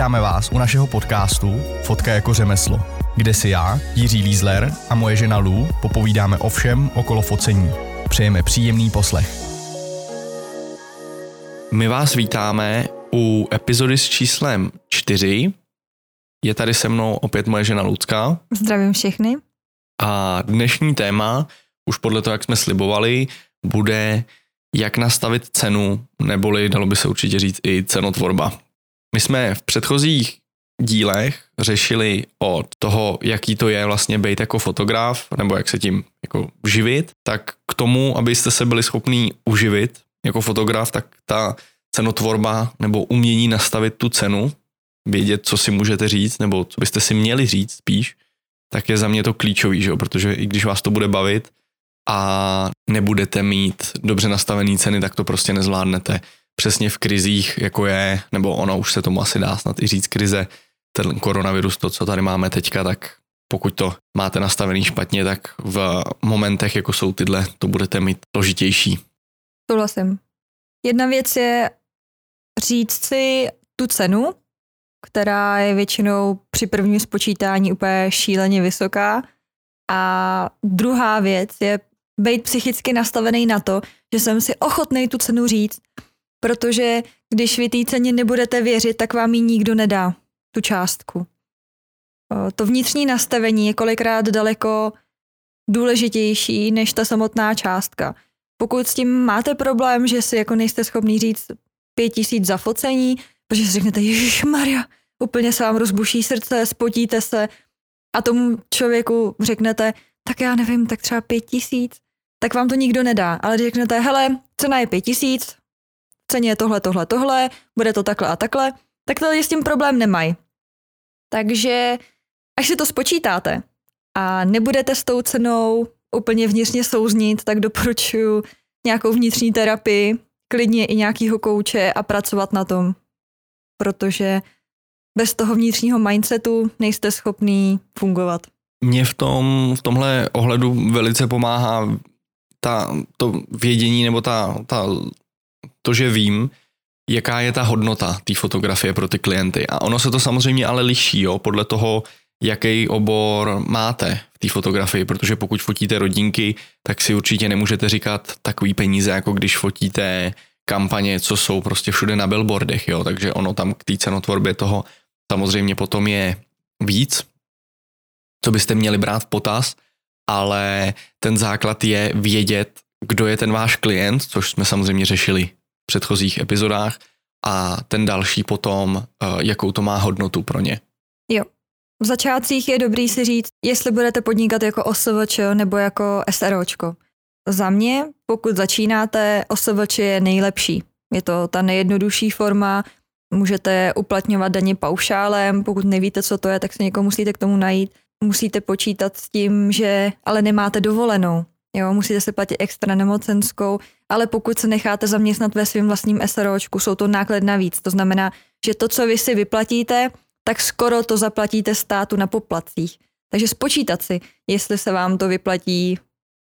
Vítáme vás u našeho podcastu Fotka jako řemeslo, kde si já, Jiří Lízler a moje žena Lou popovídáme o všem okolo focení. Přejeme příjemný poslech. My vás vítáme u epizody s číslem 4. Je tady se mnou opět moje žena Lucka. Zdravím všechny. A dnešní téma, už podle toho, jak jsme slibovali, bude jak nastavit cenu, neboli dalo by se určitě říct i cenotvorba. My jsme v předchozích dílech řešili od toho, jaký to je vlastně být jako fotograf, nebo jak se tím jako živit, tak k tomu, abyste se byli schopní uživit jako fotograf, tak ta cenotvorba nebo umění nastavit tu cenu, vědět, co si můžete říct, nebo co byste si měli říct spíš, tak je za mě to klíčový, že? protože i když vás to bude bavit a nebudete mít dobře nastavené ceny, tak to prostě nezvládnete. Přesně v krizích, jako je, nebo ono už se tomu asi dá snad i říct krize, ten koronavirus, to, co tady máme teďka, tak pokud to máte nastavený špatně, tak v momentech, jako jsou tyhle, to budete mít složitější. Souhlasím. Jedna věc je říct si tu cenu, která je většinou při prvním spočítání úplně šíleně vysoká. A druhá věc je být psychicky nastavený na to, že jsem si ochotný tu cenu říct, protože když vy té ceně nebudete věřit, tak vám ji nikdo nedá, tu částku. To vnitřní nastavení je kolikrát daleko důležitější než ta samotná částka. Pokud s tím máte problém, že si jako nejste schopný říct pět tisíc za focení, protože si řeknete, Ježíš Maria, úplně se vám rozbuší srdce, spotíte se a tomu člověku řeknete, tak já nevím, tak třeba pět tisíc, tak vám to nikdo nedá. Ale řeknete, hele, cena je pět tisíc, ceně je tohle, tohle, tohle, bude to takhle a takhle, tak to s tím problém nemají. Takže až si to spočítáte a nebudete s tou cenou úplně vnitřně souznit, tak doporučuji nějakou vnitřní terapii, klidně i nějakýho kouče a pracovat na tom. Protože bez toho vnitřního mindsetu nejste schopný fungovat. Mně v, tom, v tomhle ohledu velice pomáhá ta, to vědění nebo ta, ta, to, že vím, jaká je ta hodnota té fotografie pro ty klienty. A ono se to samozřejmě ale liší, jo, podle toho, jaký obor máte v té fotografii, protože pokud fotíte rodinky, tak si určitě nemůžete říkat takový peníze, jako když fotíte kampaně, co jsou prostě všude na billboardech, jo, takže ono tam k té cenotvorbě toho samozřejmě potom je víc, co byste měli brát v potaz, ale ten základ je vědět, kdo je ten váš klient, což jsme samozřejmě řešili v předchozích epizodách, a ten další potom, eh, jakou to má hodnotu pro ně. Jo. V začátcích je dobrý si říct, jestli budete podnikat jako OSVČ nebo jako SROčko. Za mě, pokud začínáte, OSVČ je nejlepší. Je to ta nejjednodušší forma, můžete uplatňovat daně paušálem, pokud nevíte, co to je, tak se někoho musíte k tomu najít. Musíte počítat s tím, že ale nemáte dovolenou. Jo, musíte se platit extra nemocenskou, ale pokud se necháte zaměstnat ve svém vlastním SROčku, jsou to náklady navíc. To znamená, že to, co vy si vyplatíte, tak skoro to zaplatíte státu na poplatcích. Takže spočítat si, jestli se vám to vyplatí,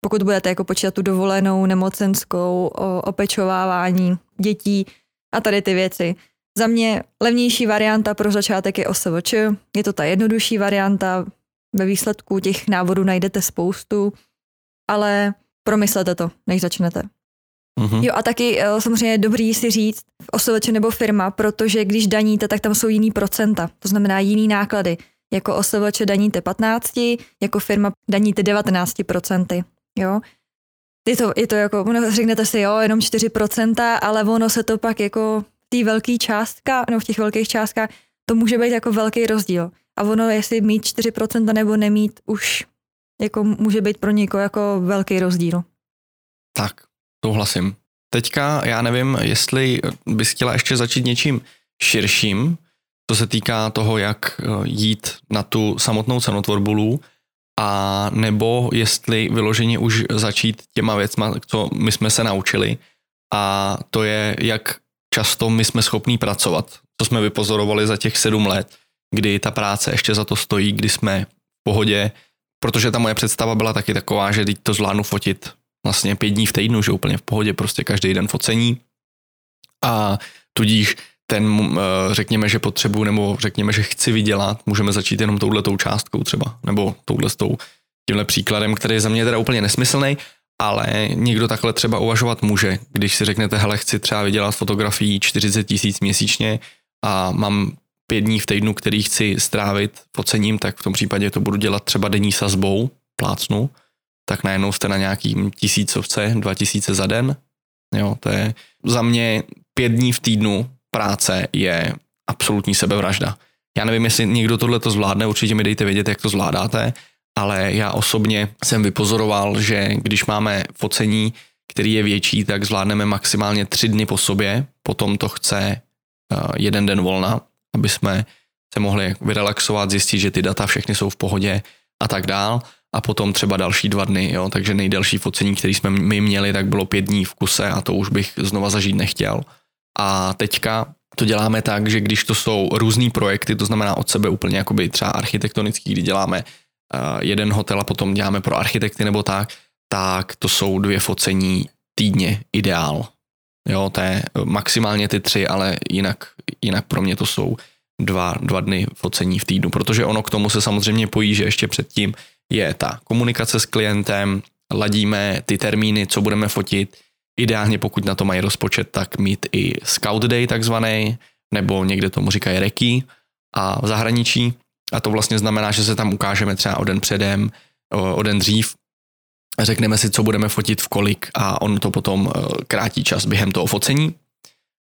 pokud budete jako počítat tu dovolenou, nemocenskou, opečovávání dětí a tady ty věci. Za mě levnější varianta pro začátek je OSVČ, je to ta jednodušší varianta, ve výsledku těch návodů najdete spoustu, ale promyslete to, než začnete. Mm-hmm. Jo a taky eh, samozřejmě je dobrý si říct OSVČ nebo firma, protože když daníte, tak tam jsou jiný procenta, to znamená jiný náklady. Jako OSVČ daníte 15, jako firma daníte 19%. Jo? Je to, je to jako, řeknete si, jo, jenom 4%, ale ono se to pak jako té velké částka, no v těch velkých částkách, to může být jako velký rozdíl. A ono, jestli mít 4% nebo nemít, už jako může být pro někoho jako velký rozdíl. Tak, souhlasím. Teďka já nevím, jestli bys chtěla ještě začít něčím širším, co se týká toho, jak eh, jít na tu samotnou cenotvorbu a nebo jestli vyloženě už začít těma věcma, co my jsme se naučili a to je, jak často my jsme schopní pracovat, co jsme vypozorovali za těch sedm let, kdy ta práce ještě za to stojí, kdy jsme v pohodě, protože ta moje představa byla taky taková, že teď to zvládnu fotit vlastně pět dní v týdnu, že úplně v pohodě, prostě každý den focení. A tudíž ten, eh, řekněme, že potřebuji, nebo řekněme, že chci vydělat, můžeme začít jenom touhletou částkou třeba, nebo touhle tímhle příkladem, který je za mě teda úplně nesmyslný, ale někdo takhle třeba uvažovat může, když si řeknete, hele, chci třeba vydělat fotografií 40 tisíc měsíčně a mám pět dní v týdnu, který chci strávit focením, tak v tom případě to budu dělat třeba denní sazbou, plácnu, tak najednou jste na nějakým tisícovce, dva tisíce za den. Jo, to je za mě pět dní v týdnu práce je absolutní sebevražda. Já nevím, jestli někdo tohle to zvládne, určitě mi dejte vědět, jak to zvládáte, ale já osobně jsem vypozoroval, že když máme focení, který je větší, tak zvládneme maximálně tři dny po sobě, potom to chce eh, jeden den volna, aby jsme se mohli vyrelaxovat, zjistit, že ty data všechny jsou v pohodě a tak dál a potom třeba další dva dny, jo, takže nejdelší focení, který jsme my měli, tak bylo pět dní v kuse a to už bych znova zažít nechtěl. A teďka to děláme tak, že když to jsou různý projekty, to znamená od sebe úplně jakoby třeba architektonický, kdy děláme uh, jeden hotel a potom děláme pro architekty nebo tak, tak to jsou dvě focení týdně ideál. Jo, to je maximálně ty tři, ale jinak, jinak pro mě to jsou dva, dva dny focení v týdnu, protože ono k tomu se samozřejmě pojí, že ještě předtím je ta komunikace s klientem, ladíme ty termíny, co budeme fotit, ideálně pokud na to mají rozpočet, tak mít i scout day takzvaný, nebo někde tomu říkají reki a v zahraničí. A to vlastně znamená, že se tam ukážeme třeba o den předem, o den dřív, řekneme si, co budeme fotit v kolik a on to potom eh, krátí čas během toho focení.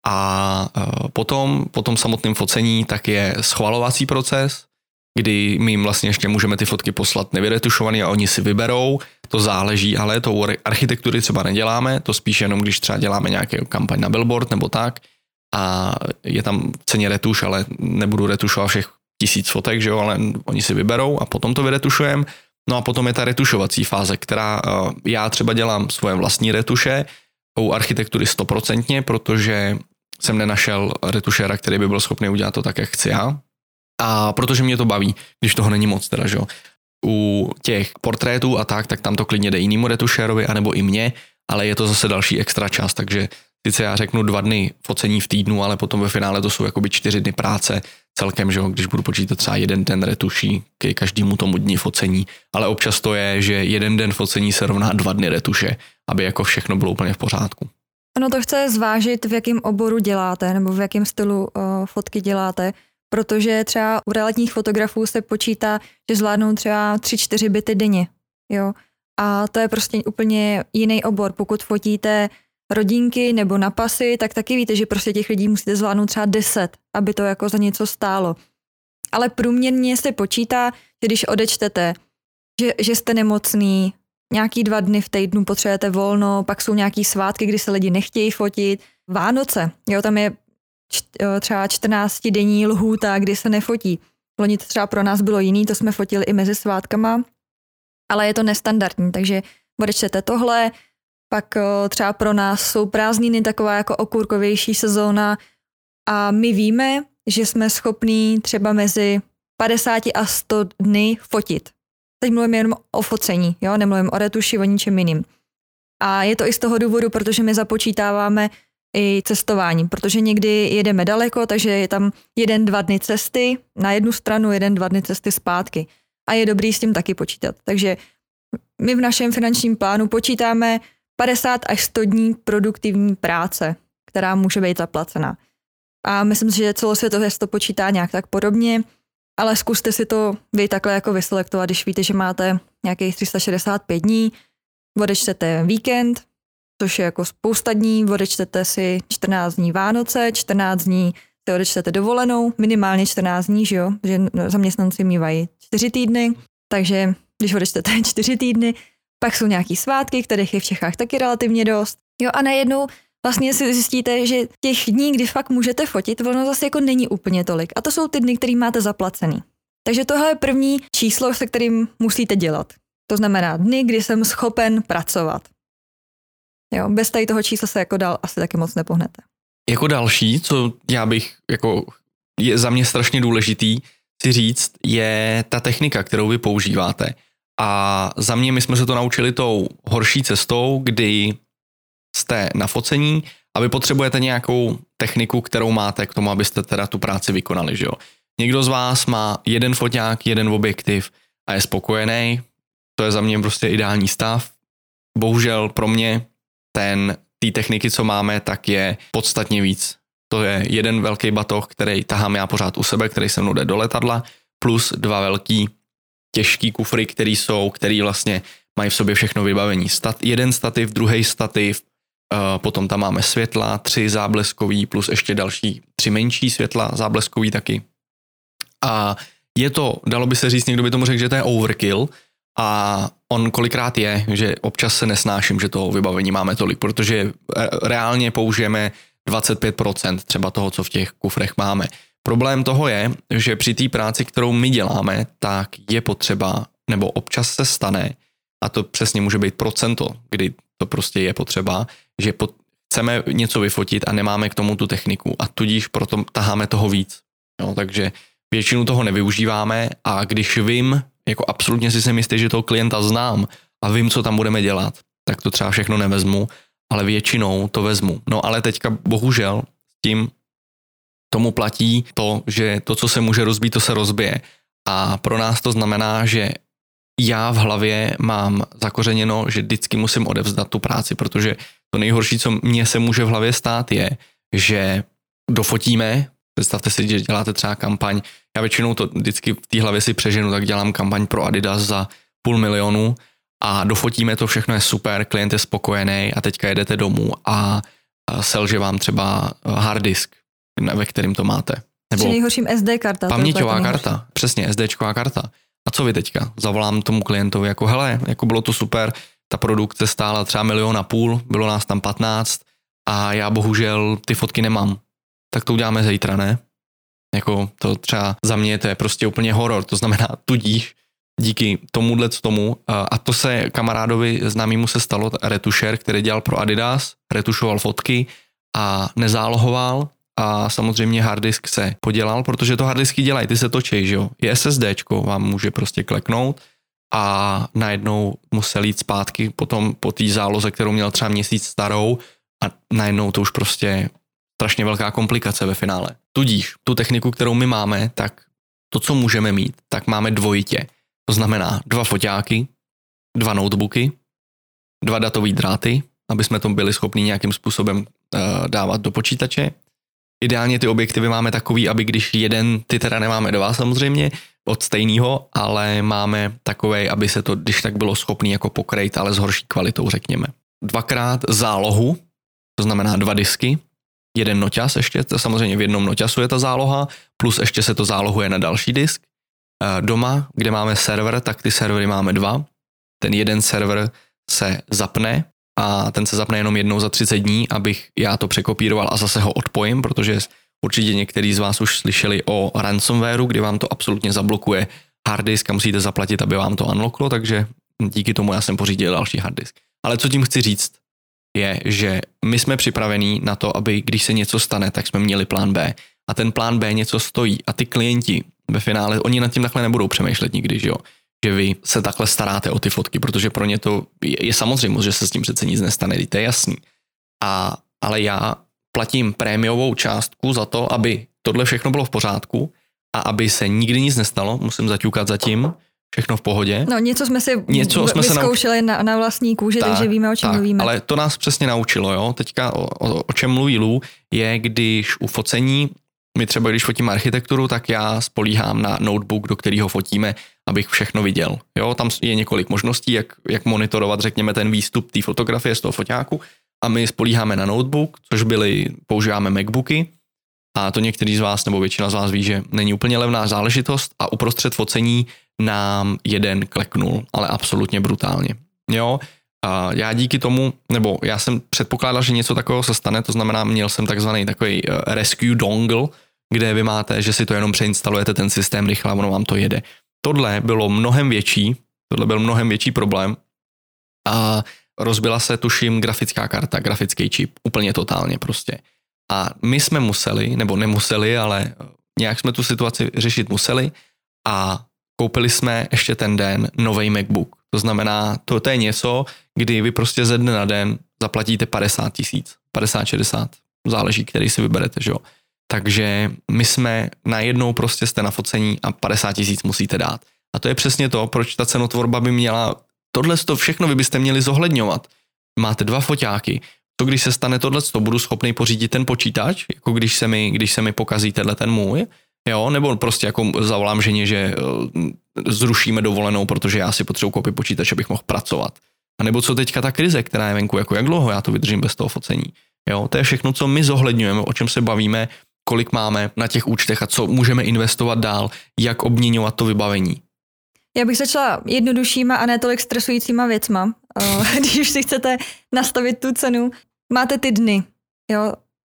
A eh, potom, po tom samotném focení, tak je schvalovací proces, kdy my jim vlastně ještě můžeme ty fotky poslat nevyretušovaný a oni si vyberou, to záleží, ale to architektury třeba neděláme, to spíš jenom když třeba děláme nějaký kampaň na billboard nebo tak a je tam v ceně retuš, ale nebudu retušovat všech tisíc fotek, že jo, ale oni si vyberou a potom to vyretušujeme. No a potom je ta retušovací fáze, která eh, já třeba dělám svoje vlastní retuše, u architektury stoprocentně, protože jsem nenašel retušéra, který by byl schopný udělat to tak, jak chci já. A protože mě to baví, když toho není moc teda, že jo. U těch portrétů a tak, tak tam to klidně jde jinému retušérovi, anebo i mě, ale je to zase další extra čas, takže sice já řeknu dva dny focení v týdnu, ale potom ve finále to jsou jakoby čtyři dny práce celkem, že jo, když budu počítat třeba jeden den retuší ke každému tomu dni focení, ale občas to je, že jeden den focení se rovná dva dny retuše, aby jako všechno bylo úplně v pořádku. Ono to chce zvážit, v jakém oboru děláte nebo v jakém stylu uh, fotky děláte, protože třeba u realitních fotografů se počítá, že zvládnou třeba 3-4 byty denně. Jo? A to je prostě úplně jiný obor. Pokud fotíte rodinky nebo na pasy, tak taky víte, že prostě těch lidí musíte zvládnout třeba 10, aby to jako za něco stálo. Ale průměrně se počítá, že když odečtete, že, že jste nemocný, nějaký dva dny v týdnu potřebujete volno, pak jsou nějaký svátky, kdy se lidi nechtějí fotit, Vánoce, jo, tam je třeba 14 denní lhůta, kdy se nefotí. Loni to třeba pro nás bylo jiný, to jsme fotili i mezi svátkama, ale je to nestandardní, takže odečtete tohle, pak třeba pro nás jsou prázdniny taková jako okurkovější sezóna a my víme, že jsme schopní třeba mezi 50 a 100 dny fotit. Teď mluvím jenom o focení, jo? nemluvím o retuši, o ničem jiným. A je to i z toho důvodu, protože my započítáváme i cestování, protože někdy jedeme daleko, takže je tam jeden, dva dny cesty na jednu stranu, jeden, dva dny cesty zpátky. A je dobrý s tím taky počítat. Takže my v našem finančním plánu počítáme 50 až 100 dní produktivní práce, která může být zaplacena. A myslím si, že celosvětově se to počítá nějak tak podobně, ale zkuste si to vy takhle jako vyselektovat, když víte, že máte nějakých 365 dní, odečtete víkend, což je jako spousta dní, odečtete si 14 dní Vánoce, 14 dní si odečtete dovolenou, minimálně 14 dní, že jo, že zaměstnanci mývají 4 týdny, takže když odečtete 4 týdny, pak jsou nějaký svátky, kterých je v Čechách taky relativně dost. Jo a najednou vlastně si zjistíte, že těch dní, kdy fakt můžete fotit, ono zase jako není úplně tolik. A to jsou ty dny, které máte zaplacený. Takže tohle je první číslo, se kterým musíte dělat. To znamená dny, kdy jsem schopen pracovat. Jo, bez tady toho čísla se jako dál asi taky moc nepohnete. Jako další, co já bych jako je za mě strašně důležitý si říct, je ta technika, kterou vy používáte. A za mě my jsme se to naučili tou horší cestou, kdy jste na focení A vy potřebujete nějakou techniku, kterou máte k tomu, abyste teda tu práci vykonali, že jo. Někdo z vás má jeden foťák, jeden objektiv a je spokojený, to je za mě prostě ideální stav. Bohužel pro mě ten, té techniky, co máme, tak je podstatně víc. To je jeden velký batoh, který tahám já pořád u sebe, který se mnou jde do letadla, plus dva velký těžký kufry, který jsou, který vlastně mají v sobě všechno vybavení. Stat, jeden stativ, druhý stativ, uh, potom tam máme světla, tři zábleskový, plus ještě další tři menší světla zábleskový taky. A je to, dalo by se říct, někdo by tomu řekl, že to je overkill, a on kolikrát je, že občas se nesnáším, že to vybavení máme tolik, protože reálně použijeme 25% třeba toho, co v těch kufrech máme. Problém toho je, že při té práci, kterou my děláme, tak je potřeba, nebo občas se stane, a to přesně může být procento, kdy to prostě je potřeba, že pot, chceme něco vyfotit a nemáme k tomu tu techniku a tudíž proto taháme toho víc. Jo, takže většinu toho nevyužíváme a když vím, jako absolutně si jsem jistý, že toho klienta znám a vím, co tam budeme dělat, tak to třeba všechno nevezmu, ale většinou to vezmu. No ale teďka bohužel s tím tomu platí to, že to, co se může rozbít, to se rozbije. A pro nás to znamená, že já v hlavě mám zakořeněno, že vždycky musím odevzdat tu práci, protože to nejhorší, co mně se může v hlavě stát, je, že dofotíme, představte si, že děláte třeba kampaň, já většinou to vždycky v té hlavě si přeženu, tak dělám kampaň pro Adidas za půl milionu a dofotíme to, všechno je super, klient je spokojený a teďka jedete domů a selže vám třeba hard disk, ve kterým to máte. Nebo nejhorším SD karta. Paměťová karta, přesně, SDčková karta. A co vy teďka? Zavolám tomu klientovi jako, hele, jako bylo to super, ta produkce stála třeba milion a půl, bylo nás tam 15 a já bohužel ty fotky nemám. Tak to uděláme zítra, ne? Jako to třeba za mě to je prostě úplně horor, to znamená tudíž díky tomuhle tomu, a to se kamarádovi známýmu se stalo, retušer, který dělal pro Adidas, retušoval fotky a nezálohoval a samozřejmě harddisk se podělal, protože to harddisky dělají, ty se točí, že jo. Je SSDčko, vám může prostě kleknout a najednou musel jít zpátky potom po té záloze, kterou měl třeba měsíc starou a najednou to už prostě strašně velká komplikace ve finále. Tudíž tu techniku, kterou my máme, tak to, co můžeme mít, tak máme dvojitě. To znamená dva foťáky, dva notebooky, dva datové dráty, aby jsme to byli schopni nějakým způsobem uh, dávat do počítače. Ideálně ty objektivy máme takový, aby když jeden, ty teda nemáme dva samozřejmě, od stejného, ale máme takový, aby se to, když tak bylo schopný jako pokrejt, ale s horší kvalitou, řekněme. Dvakrát zálohu, to znamená dva disky, jeden noťas ještě, to samozřejmě v jednom noťasu je ta záloha, plus ještě se to zálohuje na další disk. Eh, doma, kde máme server, tak ty servery máme dva. Ten jeden server se zapne a ten se zapne jenom jednou za 30 dní, abych já to překopíroval a zase ho odpojím, protože určitě některý z vás už slyšeli o ransomwareu, kdy vám to absolutně zablokuje hard disk a musíte zaplatit, aby vám to unlocklo, takže díky tomu já jsem pořídil další hard disk. Ale co tím chci říct? je, že my jsme připravení na to, aby když se něco stane, tak jsme měli plán B. A ten plán B něco stojí. A ty klienti ve finále, oni nad tím takhle nebudou přemýšlet nikdy, že jo? Že vy se takhle staráte o ty fotky, protože pro ně to je, je samozřejmost, že se s tím přece nic nestane, to je jasný. A, ale já platím prémiovou částku za to, aby tohle všechno bylo v pořádku a aby se nikdy nic nestalo, musím zaťukat zatím, všechno v pohodě. No něco jsme si něco jsme vyzkoušeli se nauč... na, na vlastní kůži, tak, takže víme, o čem tak, mluvíme. Ale to nás přesně naučilo, jo. Teďka o, o, o čem mluví Lou, je, když u focení, my třeba když fotíme architekturu, tak já spolíhám na notebook, do kterého fotíme, abych všechno viděl. Jo, tam je několik možností, jak, jak monitorovat, řekněme, ten výstup té fotografie z toho foťáku a my spolíháme na notebook, což byly, používáme Macbooky, a to některý z vás nebo většina z vás ví, že není úplně levná záležitost a uprostřed focení nám jeden kleknul, ale absolutně brutálně. Jo, a já díky tomu, nebo já jsem předpokládal, že něco takového se stane, to znamená, měl jsem takzvaný takový eh, rescue dongle, kde vy máte, že si to jenom přeinstalujete ten systém rychle a ono vám to jede. Tohle bylo mnohem větší, tohle byl mnohem větší problém a rozbila se, tuším, grafická karta, grafický čip, úplně totálně prostě. A my jsme museli, nebo nemuseli, ale nějak jsme tu situaci řešit museli a koupili jsme ještě ten den nový MacBook. To znamená, to, to je něco, kdy vy prostě ze dne na den zaplatíte 50 tisíc. 50-60, záleží, který si vyberete, že jo. Takže my jsme najednou prostě jste na focení a 50 tisíc musíte dát. A to je přesně to, proč ta cenotvorba by měla, tohle to všechno vy byste měli zohledňovat. Máte dva foťáky, to když se stane tohle, to budu schopný pořídit ten počítač, jako když se mi, když se mi pokazí tenhle ten můj, jo, nebo prostě jako zavolám ženě, že eh, zrušíme dovolenou, protože já si potřebuji koupit počítač, abych mohl pracovat. A nebo co teďka ta krize, která je venku, jako jak dlouho já to vydržím bez toho focení. Jo, to je všechno, co my zohledňujeme, o čem se bavíme, kolik máme na těch účtech a co můžeme investovat dál, jak obměňovat to vybavení. Já bych začala jednoduššíma a ne tolik stresujícíma věcma. Eh, když si chcete nastavit tu cenu, máte ty dny, jo,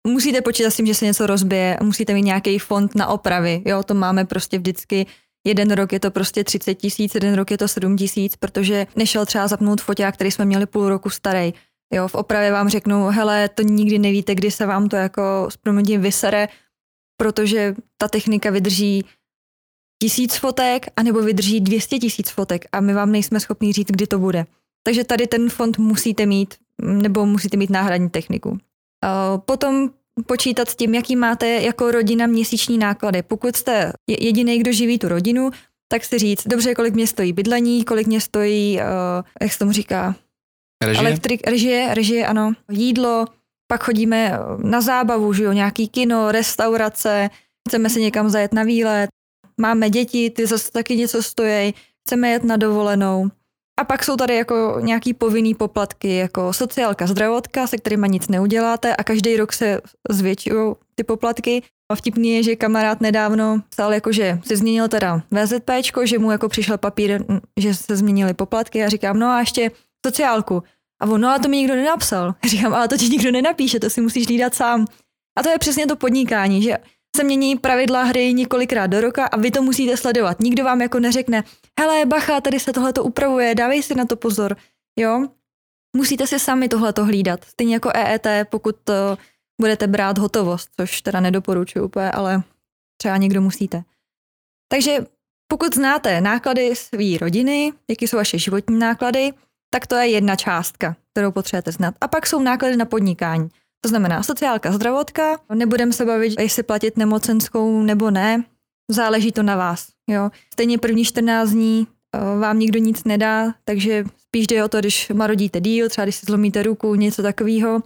musíte počítat s tím, že se něco rozbije, musíte mít nějaký fond na opravy, jo, to máme prostě vždycky Jeden rok je to prostě 30 tisíc, jeden rok je to 7 tisíc, protože nešel třeba zapnout foťák, který jsme měli půl roku starý. Jo, v opravě vám řeknu, hele, to nikdy nevíte, kdy se vám to jako s proměnitím vysere, protože ta technika vydrží tisíc fotek, anebo vydrží 200 tisíc fotek a my vám nejsme schopni říct, kdy to bude. Takže tady ten fond musíte mít, nebo musíte mít náhradní techniku. Potom počítat s tím, jaký máte jako rodina měsíční náklady. Pokud jste jediný, kdo živí tu rodinu, tak si říct, dobře, kolik mě stojí bydlení, kolik mě stojí, uh, jak se tomu říká, Režie? elektrik, režie, režie, ano, jídlo, pak chodíme na zábavu, že jo, nějaký kino, restaurace, chceme se někam zajet na výlet, máme děti, ty zase taky něco stojí, chceme jet na dovolenou. A pak jsou tady jako nějaký povinný poplatky, jako sociálka, zdravotka, se kterými nic neuděláte a každý rok se zvětšují ty poplatky. A vtipný je, že kamarád nedávno psal, jako, že si změnil teda VZP, že mu jako přišel papír, že se změnily poplatky a říkám, no a ještě sociálku. A on, no a to mi nikdo nenapsal. Říkám, ale to ti nikdo nenapíše, to si musíš hlídat sám. A to je přesně to podnikání, že se mění pravidla hry několikrát do roka a vy to musíte sledovat. Nikdo vám jako neřekne, hele, bacha, tady se tohle to upravuje, dávej si na to pozor, jo. Musíte si sami tohle to hlídat. Stejně jako EET, pokud to budete brát hotovost, což teda nedoporučuji úplně, ale třeba někdo musíte. Takže pokud znáte náklady své rodiny, jaký jsou vaše životní náklady, tak to je jedna částka, kterou potřebujete znát. A pak jsou náklady na podnikání. To znamená sociálka, zdravotka. Nebudeme se bavit, jestli platit nemocenskou nebo ne. Záleží to na vás. Jo. Stejně první 14 dní eh, vám nikdo nic nedá, takže spíš jde o to, když marodíte díl, třeba když si zlomíte ruku, něco takového.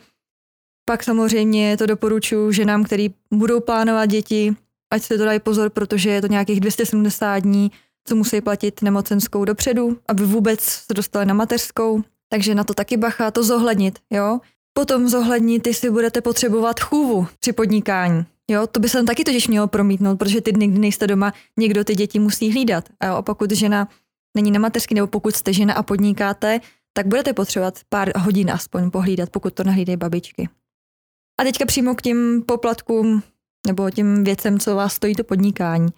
Pak samozřejmě to doporučuji ženám, který budou plánovat děti, ať se to dají pozor, protože je to nějakých 270 dní, co musí platit nemocenskou dopředu, aby vůbec se dostali na mateřskou. Takže na to taky bacha, to zohlednit, jo. Potom zohlednit, jestli budete potřebovat chůvu při podnikání. Jo, to by se tam taky totiž mělo promítnout, protože ty dny, kdy nejste doma, někdo ty děti musí hlídat. A, jo, a pokud žena není na mateřský, nebo pokud jste žena a podnikáte, tak budete potřebovat pár hodin aspoň pohlídat, pokud to nahlídají babičky. A teďka přímo k těm poplatkům nebo těm věcem, co vás stojí to podnikání.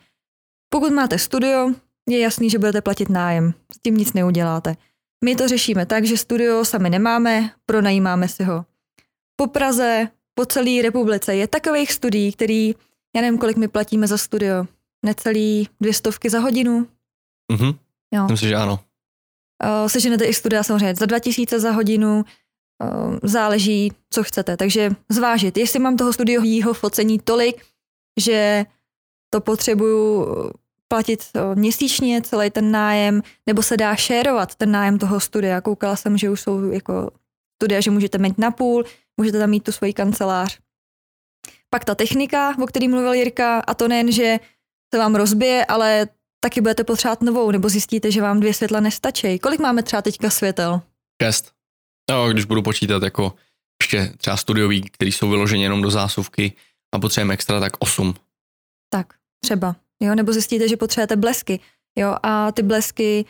Pokud máte studio, je jasný, že budete platit nájem. S tím nic neuděláte. My to řešíme tak, že studio sami nemáme, pronajímáme si ho. Po Praze, po celé republice je takových studií, který, já nevím, kolik my platíme za studio, necelý dvě stovky za hodinu. Mhm, jo. myslím, že ano. Uh, seženete i studia samozřejmě za 2000 za hodinu, uh, záleží, co chcete. Takže zvážit, jestli mám toho studiojího focení tolik, že to potřebuju platit měsíčně celý ten nájem, nebo se dá šérovat ten nájem toho studia. Koukala jsem, že už jsou jako studia, že můžete mít na půl, můžete tam mít tu svoji kancelář. Pak ta technika, o který mluvil Jirka, a to nejen, že se vám rozbije, ale taky budete potřebovat novou, nebo zjistíte, že vám dvě světla nestačí. Kolik máme třeba teďka světel? Šest. No, když budu počítat jako ještě třeba studiový, který jsou vyloženi jenom do zásuvky a potřebujeme extra, tak osm. Tak, třeba jo, nebo zjistíte, že potřebujete blesky, jo, a ty blesky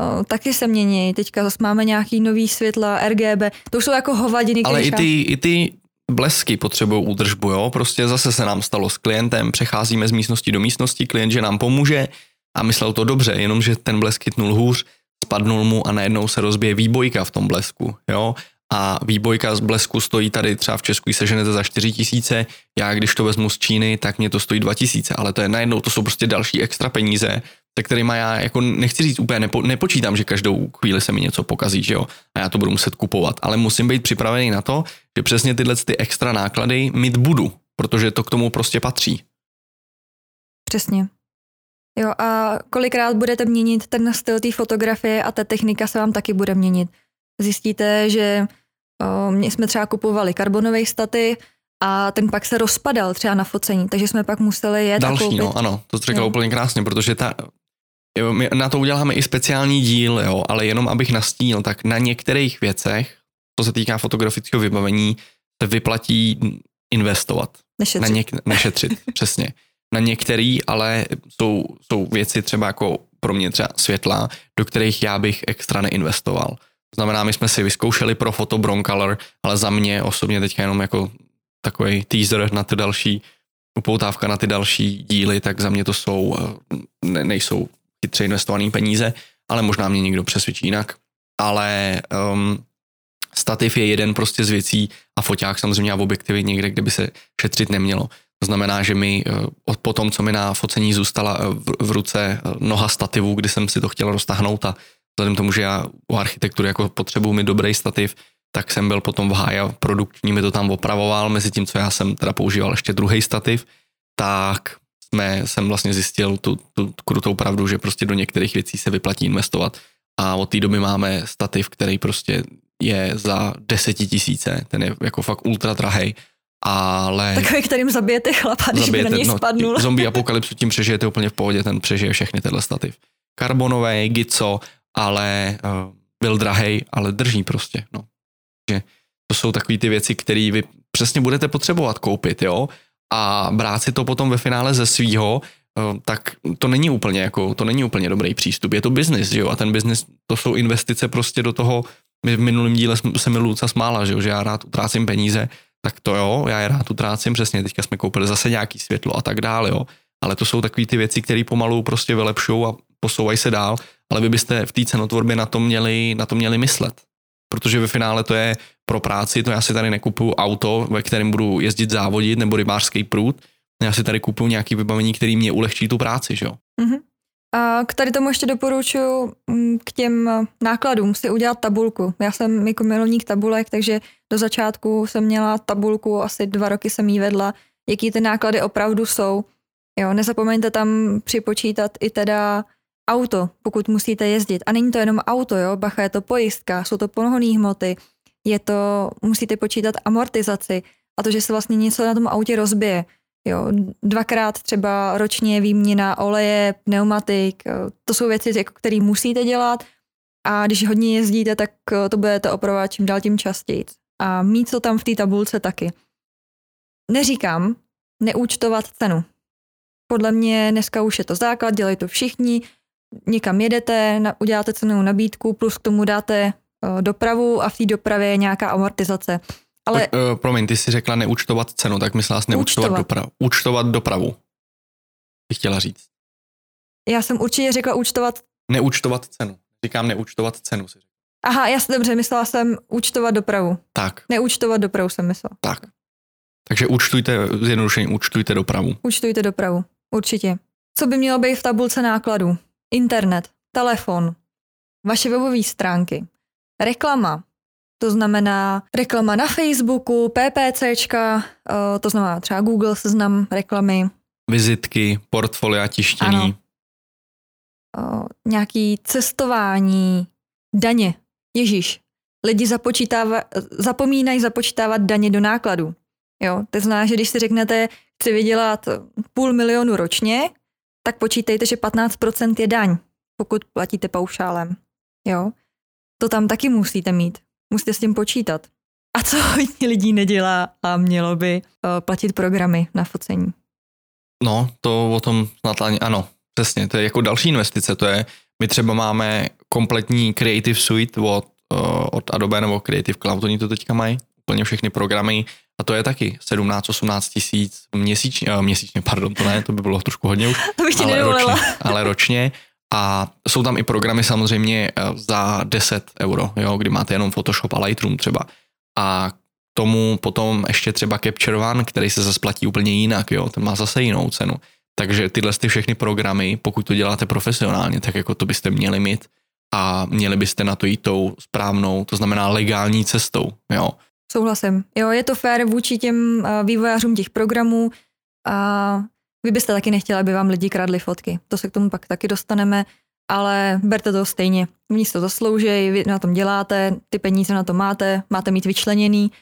o, taky se mění, teďka zase máme nějaký nový světla, RGB, to už jsou jako hovadiny. Ale i ty, i ty blesky potřebují údržbu, jo, prostě zase se nám stalo s klientem, přecházíme z místnosti do místnosti, klient, že nám pomůže a myslel to dobře, jenomže ten blesk chytnul hůř, spadnul mu a najednou se rozbije výbojka v tom blesku, jo, a výbojka z blesku stojí tady třeba v Česku, se ženete za 4 tisíce, já když to vezmu z Číny, tak mě to stojí 2 tisíce, ale to je najednou, to jsou prostě další extra peníze, se kterými já jako nechci říct úplně, nepo, nepočítám, že každou chvíli se mi něco pokazí, že jo, a já to budu muset kupovat, ale musím být připravený na to, že přesně tyhle ty extra náklady mít budu, protože to k tomu prostě patří. Přesně. Jo, a kolikrát budete měnit ten styl té fotografie a ta technika se vám taky bude měnit. Zjistíte, že my jsme třeba kupovali karbonové staty a ten pak se rozpadal třeba na focení, takže jsme pak museli jet Další, a koupit. no, ano, to jsi řekla úplně krásně, protože ta, jo, my na to uděláme i speciální díl, jo, ale jenom abych nastínil, tak na některých věcech, co se týká fotografického vybavení, se vyplatí investovat. Nešetřit. Na něk- nešetřit, přesně. Na některý, ale jsou, jsou věci třeba jako pro mě třeba světla, do kterých já bych extra neinvestoval. To znamená, my jsme si vyzkoušeli pro foto Broncolor, ale za mě osobně teďka jenom jako takový teaser na ty další, upoutávka na ty další díly, tak za mě to jsou, eh, ne, nejsou chytře investované peníze, ale možná mě někdo přesvědčí jinak. Ale um, stativ je jeden prostě z věcí a foťák samozřejmě a objektivy někde, kde by se šetřit nemělo. To znamená, že mi eh, od potom, co mi na focení zůstala eh, v, v ruce noha stativu, kdy jsem si to chtěl roztáhnout a vzhledem tomu, že já u architektury jako potřebuji mi dobrý stativ, tak jsem byl potom v háji a produkční mi to tam opravoval, mezi tím, co já jsem teda používal ještě druhý stativ, tak jsme, jsem vlastně zjistil tu, tu krutou pravdu, že prostě do některých věcí se vyplatí investovat a od té doby máme stativ, který prostě je za desetitisíce, ten je jako fakt ultra drahej, ale... Takový, kterým zabijete chlapa, když zabijete, by na něj no, spadnul. Zombie apokalypsu tím přežijete úplně v pohodě, ten přežije všechny tyhle stativ. Karbonové, gico, ale uh, byl drahej, ale drží prostě, no. Že to jsou takové ty věci, které vy přesně budete potřebovat koupit, jo, a brát si to potom ve finále ze svýho, uh, tak to není úplně jako, to není úplně dobrý přístup. Je to biznis, jo, a ten biznis, to jsou investice prostě do toho, my v minulém díle se mi Luca smála, že, jo, že já rád utrácím peníze, tak to jo, já je rád utrácím, přesně, teďka jsme koupili zase nějaký světlo a tak dále, jo. Ale to jsou takové ty věci, které pomalu prostě vylepšou a posouvají se dál, ale vy byste v té cenotvorbě na to měli, na to měli myslet. Protože ve finále to je pro práci, to já si tady nekupuju auto, ve kterém budu jezdit závodit nebo rybářský průd, já si tady kupuju nějaký vybavení, který mě ulehčí tu práci, že jo. Mm-hmm. A k tady tomu ještě doporučuji mm, k těm nákladům si udělat tabulku. Já jsem jako milovník tabulek, takže do začátku jsem měla tabulku, asi dva roky jsem jí vedla, jaký ty náklady opravdu jsou. Jo, nezapomeňte tam připočítat i teda auto, pokud musíte jezdit. A není to jenom auto, jo, bacha, je to pojistka, jsou to pohonné hmoty, je to, musíte počítat amortizaci a to, že se vlastně něco na tom autě rozbije. Jo, dvakrát třeba ročně výměna oleje, pneumatik, to jsou věci, jako, které musíte dělat a když hodně jezdíte, tak to budete opravovat čím dál tím častěji. A mít to tam v té tabulce taky. Neříkám neúčtovat cenu. Podle mě dneska už je to základ, dělají to všichni, někam jedete, uděláte cenovou nabídku, plus k tomu dáte dopravu a v té dopravě je nějaká amortizace. Ale... Uh, promiň, ty jsi řekla neúčtovat cenu, tak myslela jsi neúčtovat dopravu. Účtovat dopravu. Bych chtěla říct. Já jsem určitě řekla účtovat... Neúčtovat cenu. Říkám neúčtovat cenu. Si řekla. Aha, já jsem dobře, myslela jsem účtovat dopravu. Tak. Neúčtovat dopravu jsem myslela. Tak. Takže účtujte, zjednodušeně účtujte dopravu. Účtujte dopravu, určitě. Co by mělo být v tabulce nákladů? Internet, telefon, vaše webové stránky, reklama, to znamená reklama na Facebooku, PPCčka, eh, to znamená třeba Google seznam reklamy. Vizitky, portfolia tištění. Ano. Eh, nějaký cestování, daně. Ježíš, lidi zapomínají započítávat daně do nákladu. Jo, to znamená, že když si řeknete, chci vydělat půl milionu ročně, tak počítejte, že 15% je daň, pokud platíte paušálem. Jo, to tam taky musíte mít. Musíte s tím počítat. A co hodně lidí nedělá a mělo by uh, platit programy na focení. No, to o tom snad ani, ano, přesně, to je jako další investice, to je, my třeba máme kompletní Creative Suite od, uh, od Adobe nebo Creative Cloud, oni to teďka mají, úplně všechny programy a to je taky 17-18 tisíc měsíčně, uh, měsíčně, pardon, to ne, to by bylo trošku hodně už, to bych ale, ročně, ale ročně a jsou tam i programy samozřejmě eh, za 10 euro, jo, kdy máte jenom Photoshop a Lightroom třeba. A tomu potom ještě třeba Capture One, který se zase platí úplně jinak, jo, ten má zase jinou cenu. Takže tyhle ty všechny programy, pokud to děláte profesionálně, tak jako to byste měli mít a měli byste na to jít tou správnou, to znamená legální cestou, jo. Souhlasím. Jo, je to fér vůči těm eh, vývojářům těch programů a vy byste taky nechtěli, aby vám lidi kradli fotky. To se k tomu pak taky dostaneme, ale berte to stejně. Oni to zaslouží, vy na tom děláte, ty peníze na to máte, máte mít vyčleněný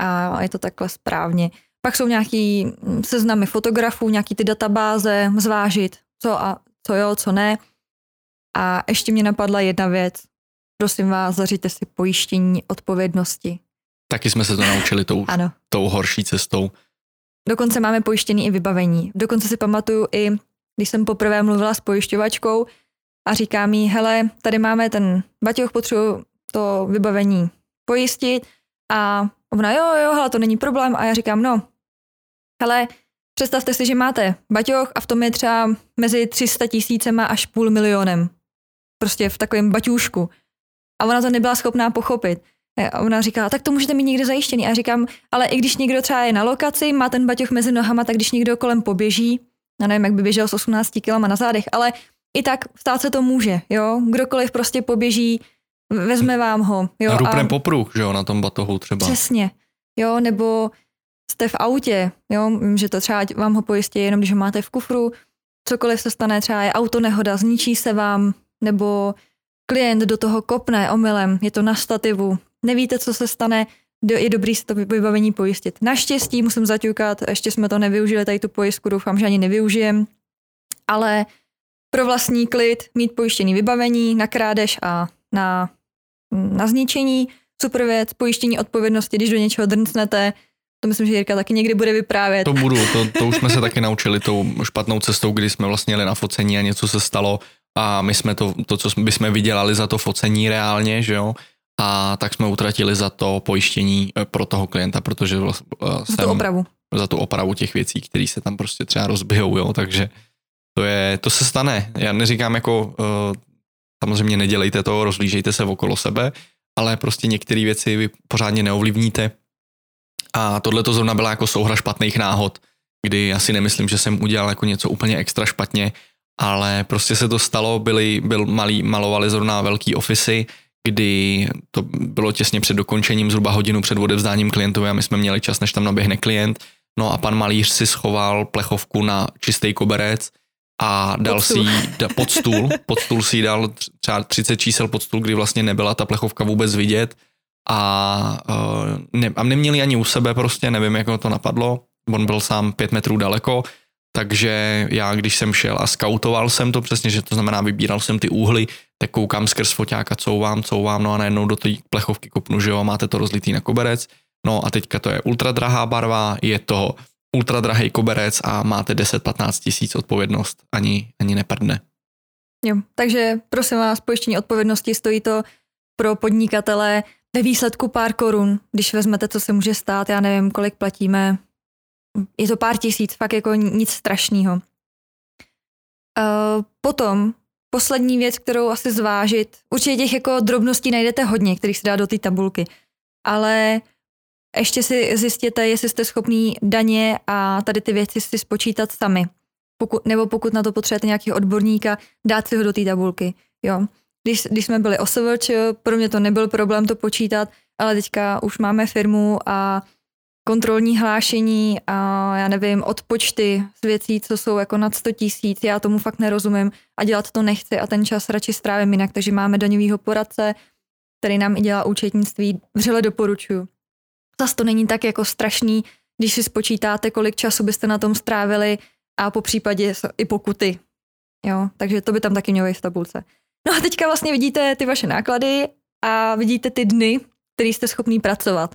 a je to takhle správně. Pak jsou nějaký hm, seznamy fotografů, nějaký ty databáze, zvážit, co a co jo, co ne. A ještě mě napadla jedna věc. Prosím vás, zaříte si pojištění odpovědnosti. Taky jsme se to naučili tou, ano. tou horší cestou. Dokonce máme pojištěný i vybavení. Dokonce si pamatuju i, když jsem poprvé mluvila s pojišťovačkou a říká mi, hele, tady máme ten baťoch, potřebuji to vybavení pojistit a ona, jo, jo, hele, to není problém a já říkám, no, hele, představte si, že máte baťoch a v tom je třeba mezi 300 tisícema až půl milionem. Prostě v takovém baťůšku. A ona to nebyla schopná pochopit. A ona říká, tak to můžete mít někde zajištěný. A říkám, ale i když někdo třeba je na lokaci, má ten baťoch mezi nohama, tak když někdo kolem poběží, já nevím, jak by běžel s 18 kg na zádech, ale i tak stát se to může, jo. Kdokoliv prostě poběží, vezme vám ho. Jo, a rupne popruh, že jo, na tom batohu třeba. Přesně, jo, nebo jste v autě, jo, vím, že to třeba vám ho pojistí jenom, když ho máte v kufru, cokoliv se stane, třeba je auto nehoda, zničí se vám, nebo klient do toho kopne omylem, je to na stativu, nevíte, co se stane, je dobrý si to vybavení pojistit. Naštěstí musím zaťukat, ještě jsme to nevyužili, tady tu pojistku doufám, že ani nevyužijem, ale pro vlastní klid mít pojištěný vybavení na krádež a na, na zničení, super věc, pojištění odpovědnosti, když do něčeho drncnete, to myslím, že Jirka taky někdy bude vyprávět. To budu, to, to už jsme se taky naučili tou špatnou cestou, kdy jsme vlastně jeli na focení a něco se stalo a my jsme to, to co bychom vydělali za to focení reálně, že jo, a tak jsme utratili za to pojištění eh, pro toho klienta, protože vlastně za tu opravu. Za tu opravu těch věcí, které se tam prostě třeba rozbijou, jo, takže to je, to se stane. Já neříkám jako, uh, samozřejmě nedělejte to, rozlížejte se okolo sebe, ale prostě některé věci vy pořádně neovlivníte. A tohle to zrovna byla jako souhra špatných náhod, kdy já si nemyslím, že jsem udělal jako něco úplně extra špatně, ale prostě se to stalo, byli, byl malý, malovali zrovna velký ofisy, kdy to bylo těsně před dokončením, zhruba hodinu před odevzdáním klientovi a my jsme měli čas, než tam naběhne klient. No a pan malíř si schoval plechovku na čistý koberec a dal pod si ji pod stůl, pod stůl si dal třeba 30 čísel pod stůl, kdy vlastně nebyla ta plechovka vůbec vidět. A, uh, ne, a neměli ani u sebe prostě, nevím, jak to napadlo, on byl sám pět metrů daleko, takže já, když jsem šel a skautoval jsem to přesně, že to znamená, vybíral jsem ty úhly, tak koukám skrz foťáka, couvám, couvám, no a najednou do té plechovky kopnu, že jo, máte to rozlitý na koberec, no a teďka to je ultra drahá barva, je to ultra drahý koberec a máte 10-15 tisíc odpovědnost, ani, ani neprdne. Jo, takže prosím vás, pojištění odpovědnosti stojí to pro podnikatele ve výsledku pár korun, když vezmete, co se může stát, já nevím, kolik platíme, je to pár tisíc, fakt jako nic strašného. Uh, potom poslední věc, kterou asi zvážit, určitě těch jako drobností najdete hodně, kterých se dá do té tabulky, ale ještě si zjistěte, jestli jste schopný daně a tady ty věci si spočítat sami. Pokud, nebo pokud na to potřebujete nějakého odborníka, dát si ho do té tabulky. Jo. Když, když jsme byli OSVČ, pro mě to nebyl problém to počítat, ale teďka už máme firmu a kontrolní hlášení a já nevím, odpočty z věcí, co jsou jako nad 100 tisíc, já tomu fakt nerozumím a dělat to nechci a ten čas radši strávím jinak, takže máme daňovýho poradce, který nám i dělá účetnictví, vřele doporučuju. Zase to není tak jako strašný, když si spočítáte, kolik času byste na tom strávili a po případě i pokuty. Jo, takže to by tam taky mělo v tabulce. No a teďka vlastně vidíte ty vaše náklady a vidíte ty dny, který jste schopný pracovat.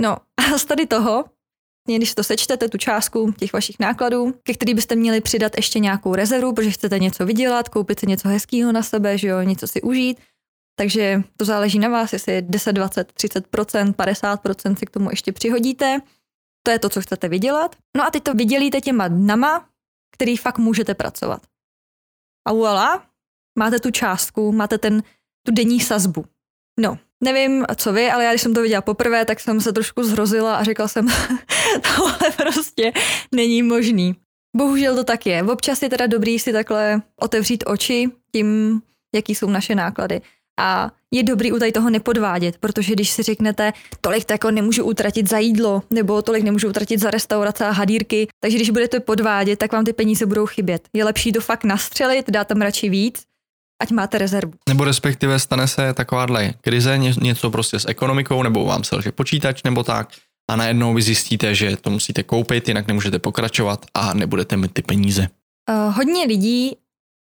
No a z tady toho, když to sečtete, tu částku těch vašich nákladů, ke který byste měli přidat ještě nějakou rezervu, protože chcete něco vydělat, koupit si něco hezkého na sebe, že jo, něco si užít, takže to záleží na vás, jestli je 10, 20, 30% 50% si k tomu ještě přihodíte. To je to, co chcete vydělat. No a teď to vydělíte těma dnama, který fakt můžete pracovat. A voilà, máte tu částku, máte ten, tu denní sazbu. No, nevím, co vy, ale já když jsem to viděla poprvé, tak jsem se trošku zhrozila a říkal jsem, tohle prostě není možný. Bohužel to tak je. Občas je teda dobrý si takhle otevřít oči tím, jaký jsou naše náklady. A je dobrý u tady toho nepodvádět, protože když si řeknete, tolik to jako nemůžu utratit za jídlo, nebo tolik nemůžu utratit za restaurace a hadírky, takže když budete podvádět, tak vám ty peníze budou chybět. Je lepší to fakt nastřelit, dát tam radši víc, ať máte rezervu. Nebo respektive stane se takováhle krize, něco prostě s ekonomikou, nebo vám selže počítač, nebo tak, a najednou vy zjistíte, že to musíte koupit, jinak nemůžete pokračovat a nebudete mít ty peníze. Uh, hodně lidí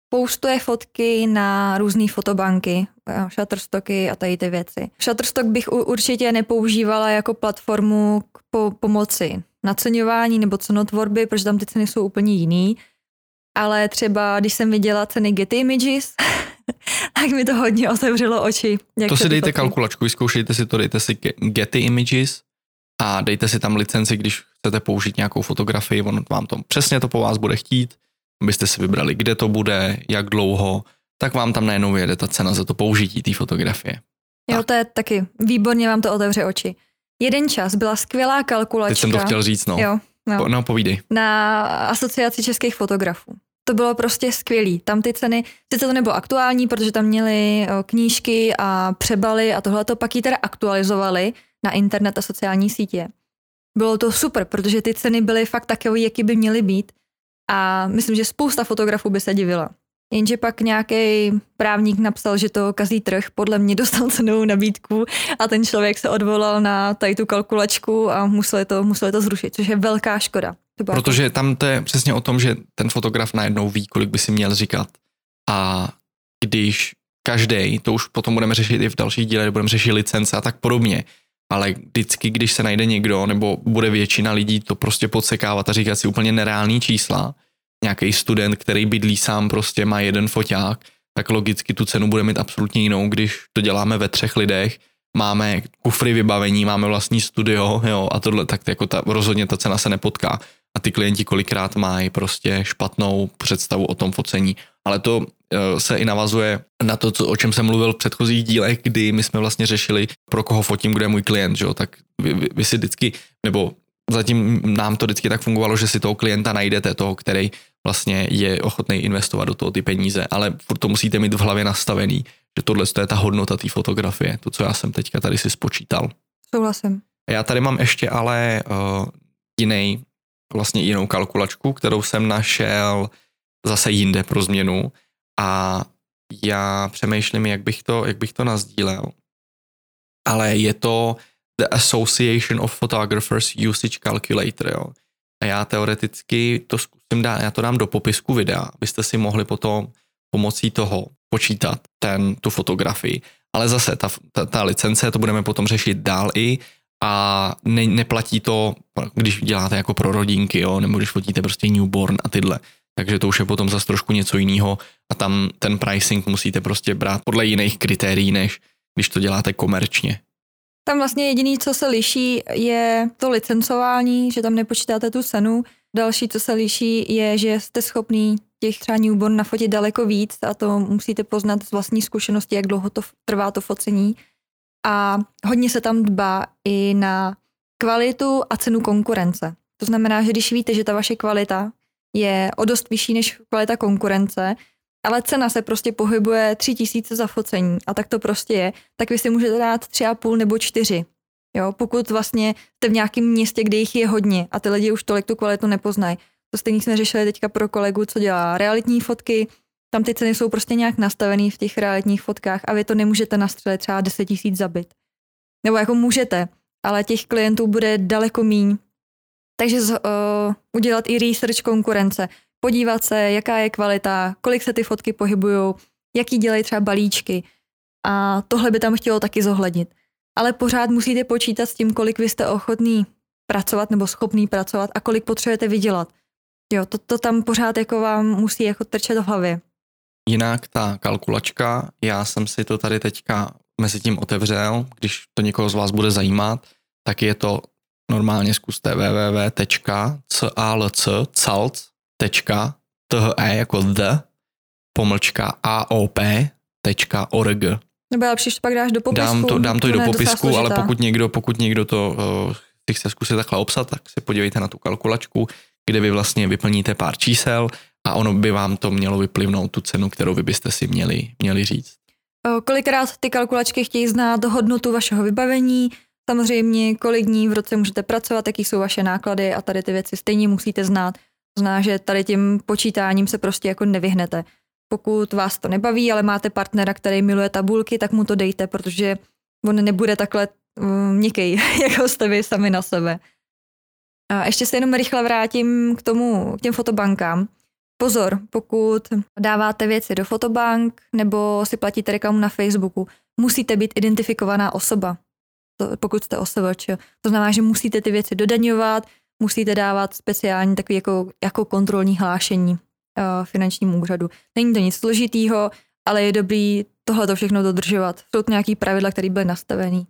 poustuje fotky na různé fotobanky, Shutterstocky a tady ty věci. Shutterstock bych určitě nepoužívala jako platformu k po- pomoci naceňování nebo cenotvorby, protože tam ty ceny jsou úplně jiný. Ale třeba, když jsem viděla ceny Getty Images, tak mi to hodně otevřelo oči. Jak to si dejte fotky. kalkulačku, vyzkoušejte si to, dejte si Getty Images a dejte si tam licenci, když chcete použít nějakou fotografii, on vám to přesně to po vás bude chtít, abyste si vybrali, kde to bude, jak dlouho, tak vám tam najednou vyjede ta cena za to použití té fotografie. Jo, tak. to je taky výborně vám to otevře oči. Jeden čas byla skvělá kalkulačka. Teď jsem to chtěl říct, no. Jo, no. Po, no, povídej. Na asociaci českých fotografů. To bylo prostě skvělý. Tam ty ceny, sice to nebylo aktuální, protože tam měli knížky a přebaly a tohle to pak ji teda aktualizovali na internet a sociální sítě. Bylo to super, protože ty ceny byly fakt takové, jaký by měly být. A myslím, že spousta fotografů by se divila. Jenže pak nějaký právník napsal, že to kazí trh, podle mě dostal cenovou nabídku a ten člověk se odvolal na tady tu kalkulačku a museli to, museli to zrušit, což je velká škoda. Protože jako... tam to je přesně o tom, že ten fotograf najednou ví, kolik by si měl říkat. A když každý, to už potom budeme řešit i v dalších dílech, budeme řešit licence a tak podobně, ale vždycky, když se najde někdo, nebo bude většina lidí to prostě podsekávat a říkat si úplně nereální čísla, nějaký student, který bydlí sám, prostě má jeden foťák, tak logicky tu cenu bude mít absolutně jinou, když to děláme ve třech lidech, máme kufry vybavení, máme vlastní studio, jo, a tohle, tak jako ta, rozhodně ta cena se nepotká. A ty klienti kolikrát mají prostě špatnou představu o tom focení. Ale to uh, se i navazuje na to, co, o čem jsem mluvil v předchozích dílech, kdy my jsme vlastně řešili, pro koho fotím, kdo je můj klient, že jo? tak vy, vy, vy si vždycky, nebo zatím nám to vždycky tak fungovalo, že si toho klienta najdete, toho, který vlastně je ochotný investovat do toho ty peníze, ale furt to musíte mít v hlavě nastavený, že tohle je ta hodnota té fotografie, to, co já jsem teďka tady si spočítal. Souhlasím. Já tady mám ještě ale uh, jiný, vlastně jinou kalkulačku, kterou jsem našel zase jinde pro změnu a já přemýšlím, jak bych to, jak bych to nazdílel. Ale je to The Association of Photographers Usage Calculator, jo. A já teoreticky to zkusím dát, já to dám do popisku videa, abyste si mohli potom pomocí toho počítat ten, tu fotografii. Ale zase ta, ta, ta licence, to budeme potom řešit dál i a ne, neplatí to, když děláte jako pro rodinky, jo, nebo když fotíte prostě newborn a tyhle. Takže to už je potom zase trošku něco jiného a tam ten pricing musíte prostě brát podle jiných kritérií, než když to děláte komerčně. Tam vlastně jediný, co se liší, je to licencování, že tam nepočítáte tu cenu. Další, co se liší, je, že jste schopný těch třeba newborn nafotit daleko víc a to musíte poznat z vlastní zkušenosti, jak dlouho to trvá to focení. A hodně se tam dbá i na kvalitu a cenu konkurence. To znamená, že když víte, že ta vaše kvalita je o dost vyšší než kvalita konkurence, ale cena se prostě pohybuje tři tisíce za focení a tak to prostě je, tak vy si můžete dát tři a půl nebo čtyři. Jo, pokud vlastně jste v nějakém městě, kde jich je hodně a ty lidi už tolik tu kvalitu nepoznají. To stejně jsme řešili teďka pro kolegu, co dělá realitní fotky, tam ty ceny jsou prostě nějak nastavený v těch realitních fotkách a vy to nemůžete nastřelit třeba 10 tisíc zabit. Nebo jako můžete, ale těch klientů bude daleko míň. Takže z, uh, udělat i research konkurence, podívat se, jaká je kvalita, kolik se ty fotky pohybují, jaký dělají třeba balíčky. A tohle by tam chtělo taky zohlednit. Ale pořád musíte počítat s tím, kolik vy jste ochotný pracovat nebo schopný pracovat a kolik potřebujete vydělat. Jo, to, to tam pořád jako vám musí jako trčet v hlavě. Jinak ta kalkulačka, já jsem si to tady teďka mezi tím otevřel, když to někoho z vás bude zajímat, tak je to normálně zkuste www.calc, the jako the, pomlčka aop.org. Nebo já příště pak dáš do popisku. Dám to, dám to i do popisku, ale pokud někdo, pokud někdo to uh, si chce zkusit takhle obsat, tak si podívejte na tu kalkulačku, kde vy vlastně vyplníte pár čísel a ono by vám to mělo vyplivnout tu cenu, kterou vy byste si měli, měli říct. Kolikrát ty kalkulačky chtějí znát hodnotu vašeho vybavení, samozřejmě kolik dní v roce můžete pracovat, jaký jsou vaše náklady a tady ty věci stejně musíte znát. Zná, že tady tím počítáním se prostě jako nevyhnete. Pokud vás to nebaví, ale máte partnera, který miluje tabulky, tak mu to dejte, protože on nebude takhle měkký, jako jste vy sami na sebe. A ještě se jenom rychle vrátím k tomu, k těm fotobankám. Pozor, pokud dáváte věci do fotobank nebo si platíte reklamu na Facebooku, musíte být identifikovaná osoba, to, pokud jste OSVČ. To znamená, že musíte ty věci dodaňovat, musíte dávat speciální takový jako, jako kontrolní hlášení uh, finančnímu úřadu. Není to nic složitýho, ale je dobrý tohle to všechno dodržovat. Jsou to nějaký pravidla, které byly nastavené.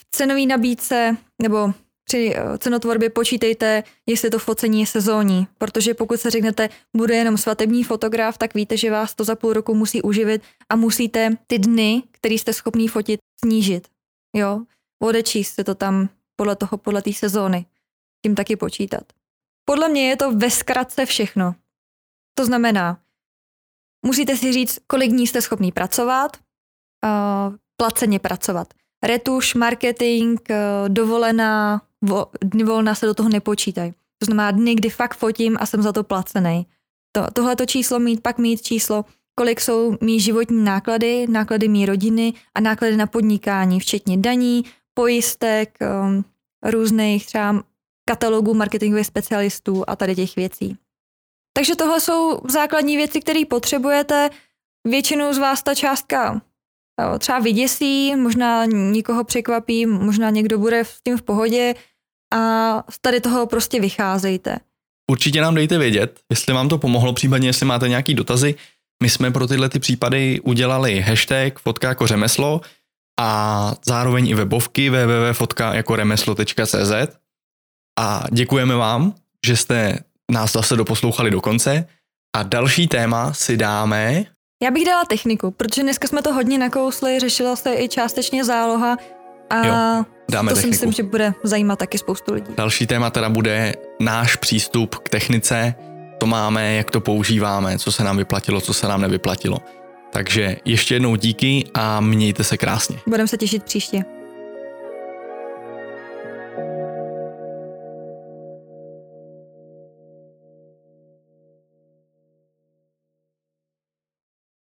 V cenové nabídce nebo při eh, cenotvorbě počítejte, jestli to focení je sezónní, protože pokud se řeknete, bude jenom svatební fotograf, tak víte, že vás to za půl roku musí uživit a musíte ty dny, který jste schopný fotit, snížit. Jo, odečíst se to tam podle toho, podle té sezóny. Tím taky počítat. Podle mě je to ve zkratce všechno. To znamená, musíte si říct, kolik dní jste schopný pracovat, uh, placeně pracovat. Retuš, marketing, uh, dovolená, vo, dny volna se do toho nepočítají. To znamená dny, kdy fakt fotím a jsem za to placený. To, tohleto číslo mít, pak mít číslo, kolik jsou mý životní náklady, náklady mý rodiny a náklady na podnikání, včetně daní, pojistek, um, různých třeba katalogů marketingových specialistů a tady těch věcí. Takže tohle jsou základní věci, které potřebujete. Většinou z vás ta částka třeba vyděsí, možná nikoho překvapí, možná někdo bude s tím v pohodě a z tady toho prostě vycházejte. Určitě nám dejte vědět, jestli vám to pomohlo, případně jestli máte nějaký dotazy. My jsme pro tyhle ty případy udělali hashtag fotka jako řemeslo a zároveň i webovky www.fotka.remeslo.cz a děkujeme vám, že jste nás zase doposlouchali do konce a další téma si dáme... Já bych dala techniku, protože dneska jsme to hodně nakousli, řešila se i částečně záloha a jo, dáme to techniku. si myslím, že bude zajímat taky spoustu lidí. Další téma teda bude náš přístup k technice, to máme, jak to používáme, co se nám vyplatilo, co se nám nevyplatilo. Takže ještě jednou díky a mějte se krásně. Budeme se těšit příště.